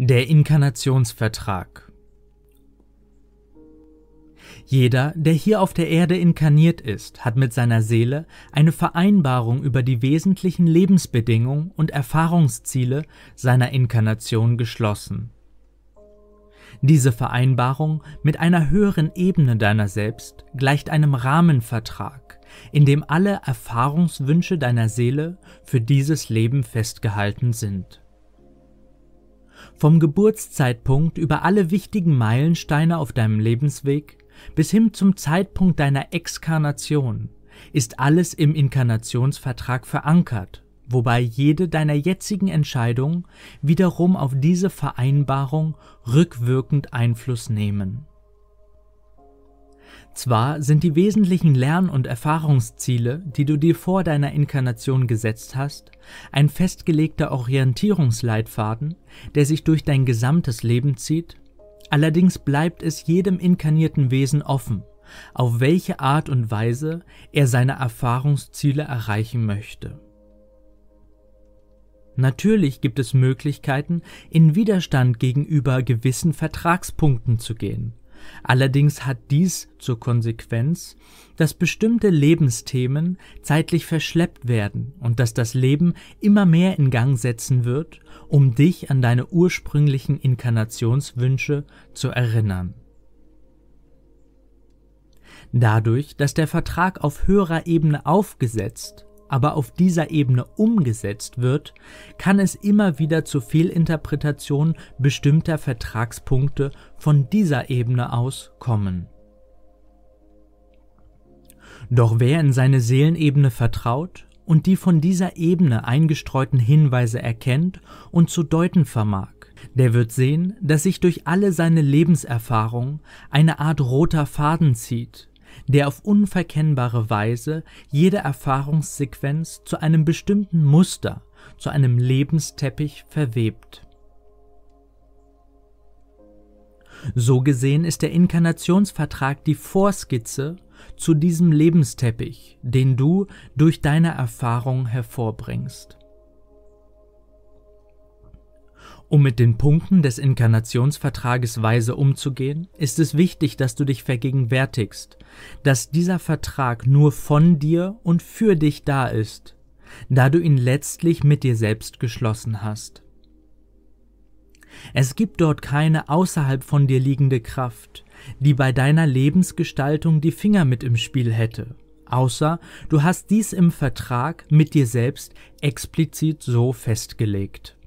Der Inkarnationsvertrag Jeder, der hier auf der Erde inkarniert ist, hat mit seiner Seele eine Vereinbarung über die wesentlichen Lebensbedingungen und Erfahrungsziele seiner Inkarnation geschlossen. Diese Vereinbarung mit einer höheren Ebene deiner selbst gleicht einem Rahmenvertrag, in dem alle Erfahrungswünsche deiner Seele für dieses Leben festgehalten sind. Vom Geburtszeitpunkt über alle wichtigen Meilensteine auf deinem Lebensweg bis hin zum Zeitpunkt deiner Exkarnation ist alles im Inkarnationsvertrag verankert, wobei jede deiner jetzigen Entscheidungen wiederum auf diese Vereinbarung rückwirkend Einfluss nehmen. Zwar sind die wesentlichen Lern- und Erfahrungsziele, die du dir vor deiner Inkarnation gesetzt hast, ein festgelegter Orientierungsleitfaden, der sich durch dein gesamtes Leben zieht, allerdings bleibt es jedem inkarnierten Wesen offen, auf welche Art und Weise er seine Erfahrungsziele erreichen möchte. Natürlich gibt es Möglichkeiten, in Widerstand gegenüber gewissen Vertragspunkten zu gehen, Allerdings hat dies zur Konsequenz, dass bestimmte Lebensthemen zeitlich verschleppt werden und dass das Leben immer mehr in Gang setzen wird, um dich an deine ursprünglichen Inkarnationswünsche zu erinnern. Dadurch, dass der Vertrag auf höherer Ebene aufgesetzt aber auf dieser Ebene umgesetzt wird, kann es immer wieder zu Fehlinterpretationen bestimmter Vertragspunkte von dieser Ebene aus kommen. Doch wer in seine Seelenebene vertraut und die von dieser Ebene eingestreuten Hinweise erkennt und zu deuten vermag, der wird sehen, dass sich durch alle seine Lebenserfahrungen eine Art roter Faden zieht, der auf unverkennbare Weise jede Erfahrungssequenz zu einem bestimmten Muster, zu einem Lebensteppich verwebt. So gesehen ist der Inkarnationsvertrag die Vorskizze zu diesem Lebensteppich, den du durch deine Erfahrung hervorbringst. Um mit den Punkten des Inkarnationsvertrages weise umzugehen, ist es wichtig, dass du dich vergegenwärtigst, dass dieser Vertrag nur von dir und für dich da ist, da du ihn letztlich mit dir selbst geschlossen hast. Es gibt dort keine außerhalb von dir liegende Kraft, die bei deiner Lebensgestaltung die Finger mit im Spiel hätte, außer du hast dies im Vertrag mit dir selbst explizit so festgelegt.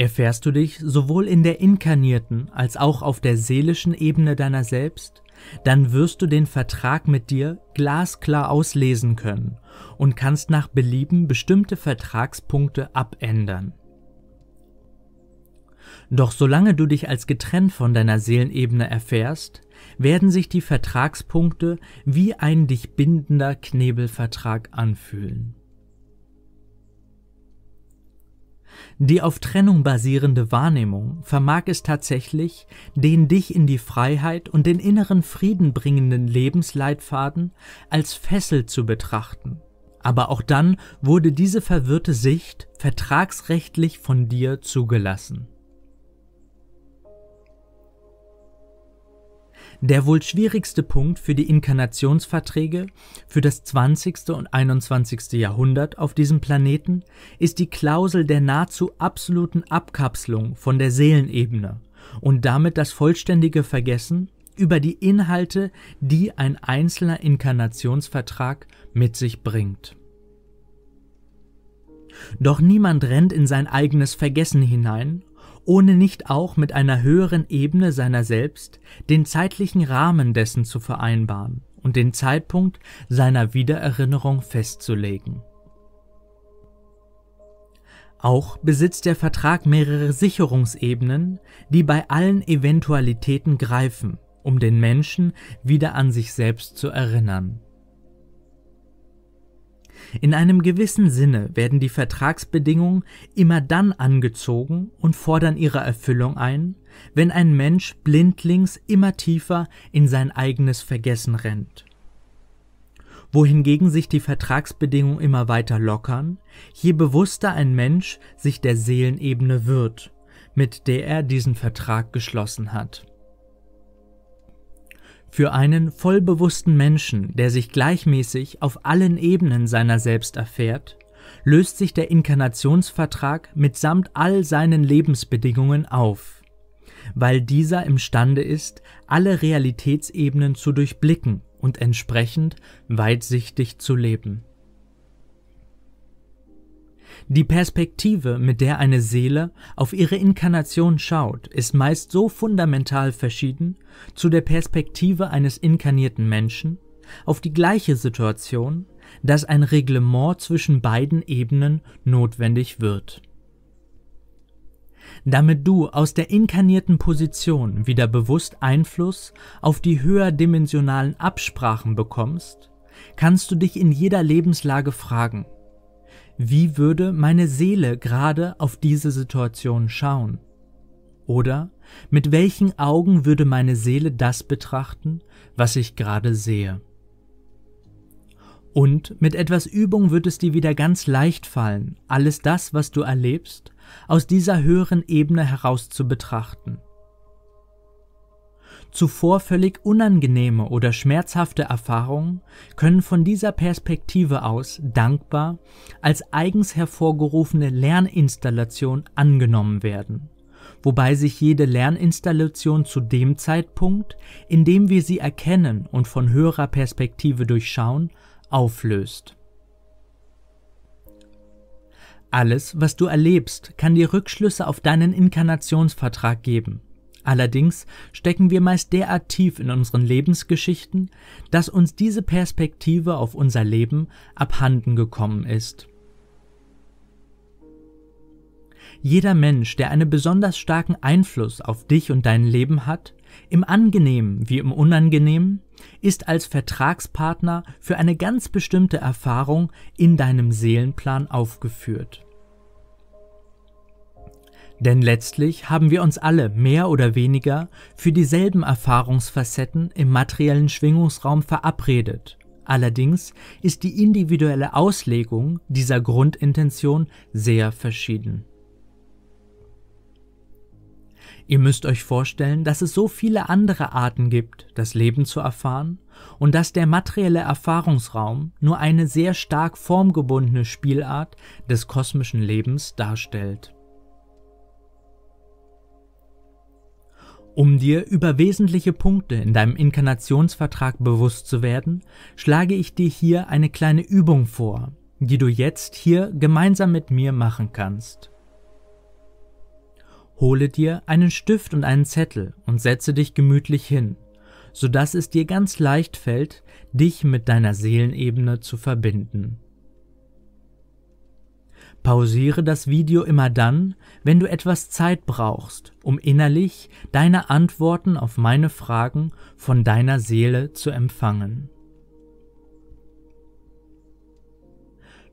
Erfährst du dich sowohl in der inkarnierten als auch auf der seelischen Ebene deiner selbst, dann wirst du den Vertrag mit dir glasklar auslesen können und kannst nach Belieben bestimmte Vertragspunkte abändern. Doch solange du dich als getrennt von deiner Seelenebene erfährst, werden sich die Vertragspunkte wie ein dich bindender Knebelvertrag anfühlen. Die auf Trennung basierende Wahrnehmung vermag es tatsächlich, den dich in die Freiheit und den inneren Frieden bringenden Lebensleitfaden als Fessel zu betrachten. Aber auch dann wurde diese verwirrte Sicht vertragsrechtlich von dir zugelassen. Der wohl schwierigste Punkt für die Inkarnationsverträge für das 20. und 21. Jahrhundert auf diesem Planeten ist die Klausel der nahezu absoluten Abkapselung von der Seelenebene und damit das vollständige Vergessen über die Inhalte, die ein einzelner Inkarnationsvertrag mit sich bringt. Doch niemand rennt in sein eigenes Vergessen hinein ohne nicht auch mit einer höheren Ebene seiner selbst den zeitlichen Rahmen dessen zu vereinbaren und den Zeitpunkt seiner Wiedererinnerung festzulegen. Auch besitzt der Vertrag mehrere Sicherungsebenen, die bei allen Eventualitäten greifen, um den Menschen wieder an sich selbst zu erinnern. In einem gewissen Sinne werden die Vertragsbedingungen immer dann angezogen und fordern ihre Erfüllung ein, wenn ein Mensch blindlings immer tiefer in sein eigenes Vergessen rennt. wohingegen sich die Vertragsbedingungen immer weiter lockern, je bewusster ein Mensch sich der Seelenebene wird, mit der er diesen Vertrag geschlossen hat. Für einen vollbewussten Menschen, der sich gleichmäßig auf allen Ebenen seiner selbst erfährt, löst sich der Inkarnationsvertrag mitsamt all seinen Lebensbedingungen auf, weil dieser imstande ist, alle Realitätsebenen zu durchblicken und entsprechend weitsichtig zu leben. Die Perspektive, mit der eine Seele auf ihre Inkarnation schaut, ist meist so fundamental verschieden zu der Perspektive eines inkarnierten Menschen auf die gleiche Situation, dass ein Reglement zwischen beiden Ebenen notwendig wird. Damit du aus der inkarnierten Position wieder bewusst Einfluss auf die höherdimensionalen Absprachen bekommst, kannst du dich in jeder Lebenslage fragen, wie würde meine Seele gerade auf diese Situation schauen? Oder mit welchen Augen würde meine Seele das betrachten, was ich gerade sehe? Und mit etwas Übung wird es dir wieder ganz leicht fallen, alles das, was du erlebst, aus dieser höheren Ebene heraus zu betrachten. Zuvor völlig unangenehme oder schmerzhafte Erfahrungen können von dieser Perspektive aus dankbar als eigens hervorgerufene Lerninstallation angenommen werden, wobei sich jede Lerninstallation zu dem Zeitpunkt, in dem wir sie erkennen und von höherer Perspektive durchschauen, auflöst. Alles, was du erlebst, kann dir Rückschlüsse auf deinen Inkarnationsvertrag geben. Allerdings stecken wir meist derart tief in unseren Lebensgeschichten, dass uns diese Perspektive auf unser Leben abhanden gekommen ist. Jeder Mensch, der einen besonders starken Einfluss auf dich und dein Leben hat, im Angenehmen wie im Unangenehmen, ist als Vertragspartner für eine ganz bestimmte Erfahrung in deinem Seelenplan aufgeführt. Denn letztlich haben wir uns alle mehr oder weniger für dieselben Erfahrungsfacetten im materiellen Schwingungsraum verabredet. Allerdings ist die individuelle Auslegung dieser Grundintention sehr verschieden. Ihr müsst euch vorstellen, dass es so viele andere Arten gibt, das Leben zu erfahren, und dass der materielle Erfahrungsraum nur eine sehr stark formgebundene Spielart des kosmischen Lebens darstellt. Um dir über wesentliche Punkte in deinem Inkarnationsvertrag bewusst zu werden, schlage ich dir hier eine kleine Übung vor, die du jetzt hier gemeinsam mit mir machen kannst. Hole dir einen Stift und einen Zettel und setze dich gemütlich hin, so dass es dir ganz leicht fällt, dich mit deiner Seelenebene zu verbinden. Pausiere das Video immer dann, wenn du etwas Zeit brauchst, um innerlich deine Antworten auf meine Fragen von deiner Seele zu empfangen.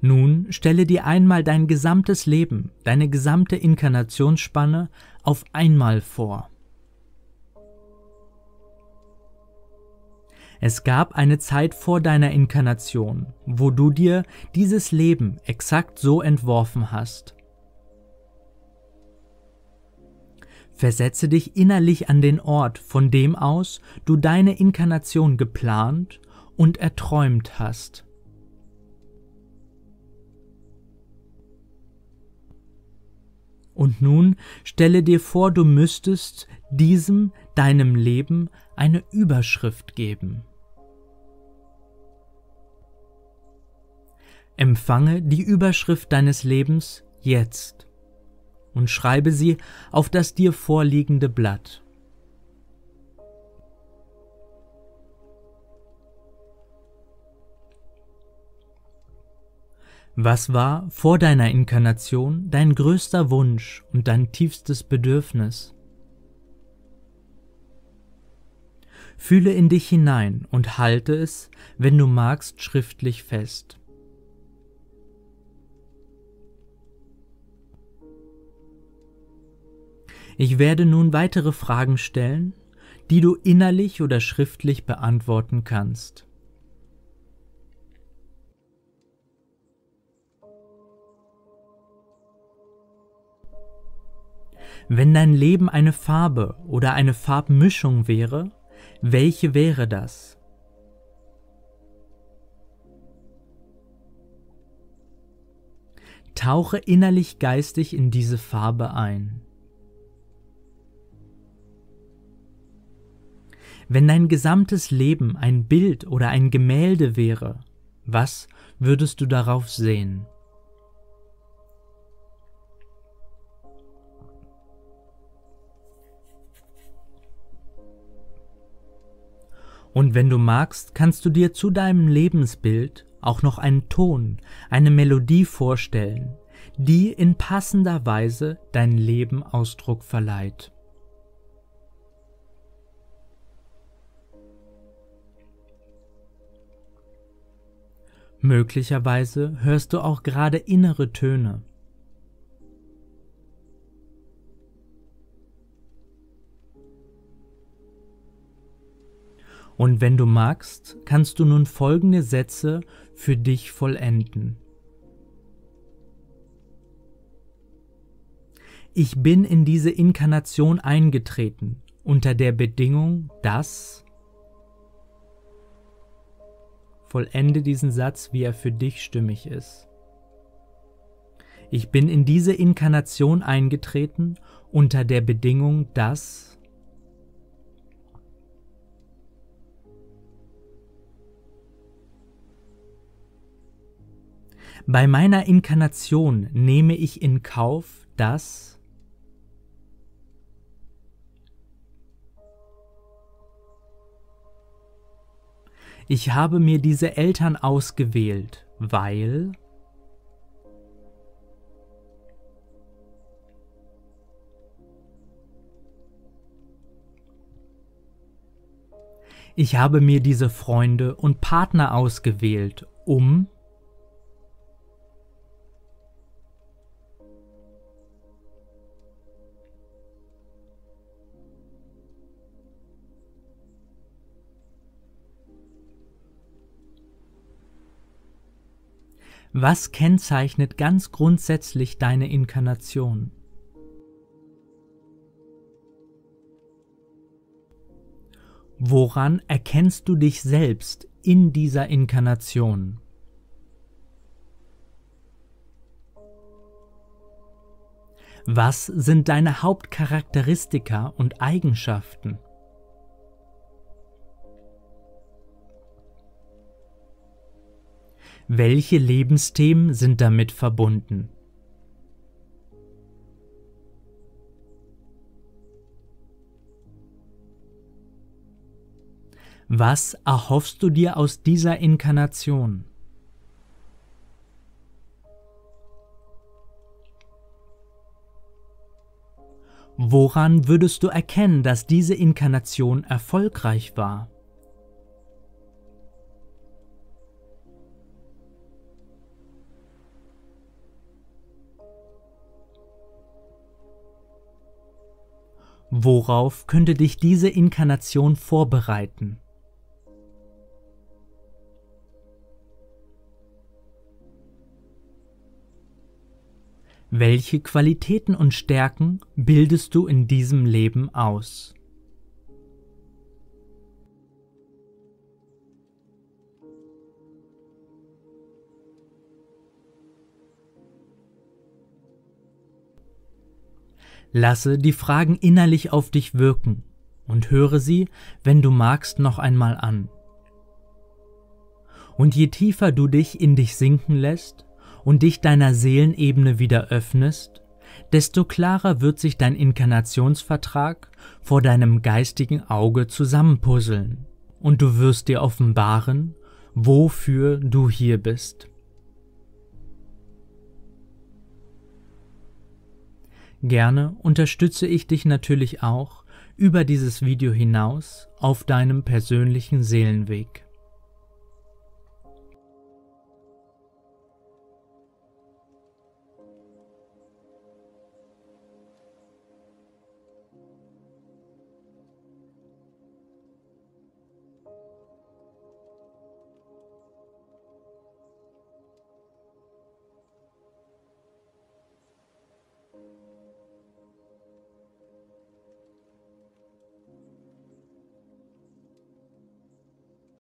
Nun stelle dir einmal dein gesamtes Leben, deine gesamte Inkarnationsspanne auf einmal vor. Es gab eine Zeit vor deiner Inkarnation, wo du dir dieses Leben exakt so entworfen hast. Versetze dich innerlich an den Ort, von dem aus du deine Inkarnation geplant und erträumt hast. Und nun stelle dir vor, du müsstest diesem deinem Leben eine Überschrift geben. Empfange die Überschrift deines Lebens jetzt und schreibe sie auf das dir vorliegende Blatt. Was war vor deiner Inkarnation dein größter Wunsch und dein tiefstes Bedürfnis? Fühle in dich hinein und halte es, wenn du magst, schriftlich fest. Ich werde nun weitere Fragen stellen, die du innerlich oder schriftlich beantworten kannst. Wenn dein Leben eine Farbe oder eine Farbmischung wäre, welche wäre das? Tauche innerlich geistig in diese Farbe ein. Wenn dein gesamtes Leben ein Bild oder ein Gemälde wäre, was würdest du darauf sehen? Und wenn du magst, kannst du dir zu deinem Lebensbild auch noch einen Ton, eine Melodie vorstellen, die in passender Weise dein Leben Ausdruck verleiht. Möglicherweise hörst du auch gerade innere Töne. Und wenn du magst, kannst du nun folgende Sätze für dich vollenden. Ich bin in diese Inkarnation eingetreten unter der Bedingung, dass Vollende diesen Satz, wie er für dich stimmig ist. Ich bin in diese Inkarnation eingetreten unter der Bedingung, dass Bei meiner Inkarnation nehme ich in Kauf, dass ich habe mir diese Eltern ausgewählt, weil ich habe mir diese Freunde und Partner ausgewählt, um Was kennzeichnet ganz grundsätzlich deine Inkarnation? Woran erkennst du dich selbst in dieser Inkarnation? Was sind deine Hauptcharakteristika und Eigenschaften? Welche Lebensthemen sind damit verbunden? Was erhoffst du dir aus dieser Inkarnation? Woran würdest du erkennen, dass diese Inkarnation erfolgreich war? Worauf könnte dich diese Inkarnation vorbereiten? Welche Qualitäten und Stärken bildest du in diesem Leben aus? Lasse die Fragen innerlich auf dich wirken und höre sie, wenn du magst, noch einmal an. Und je tiefer du dich in dich sinken lässt und dich deiner Seelenebene wieder öffnest, desto klarer wird sich dein Inkarnationsvertrag vor deinem geistigen Auge zusammenpuzzeln und du wirst dir offenbaren, wofür du hier bist. Gerne unterstütze ich dich natürlich auch über dieses Video hinaus auf deinem persönlichen Seelenweg.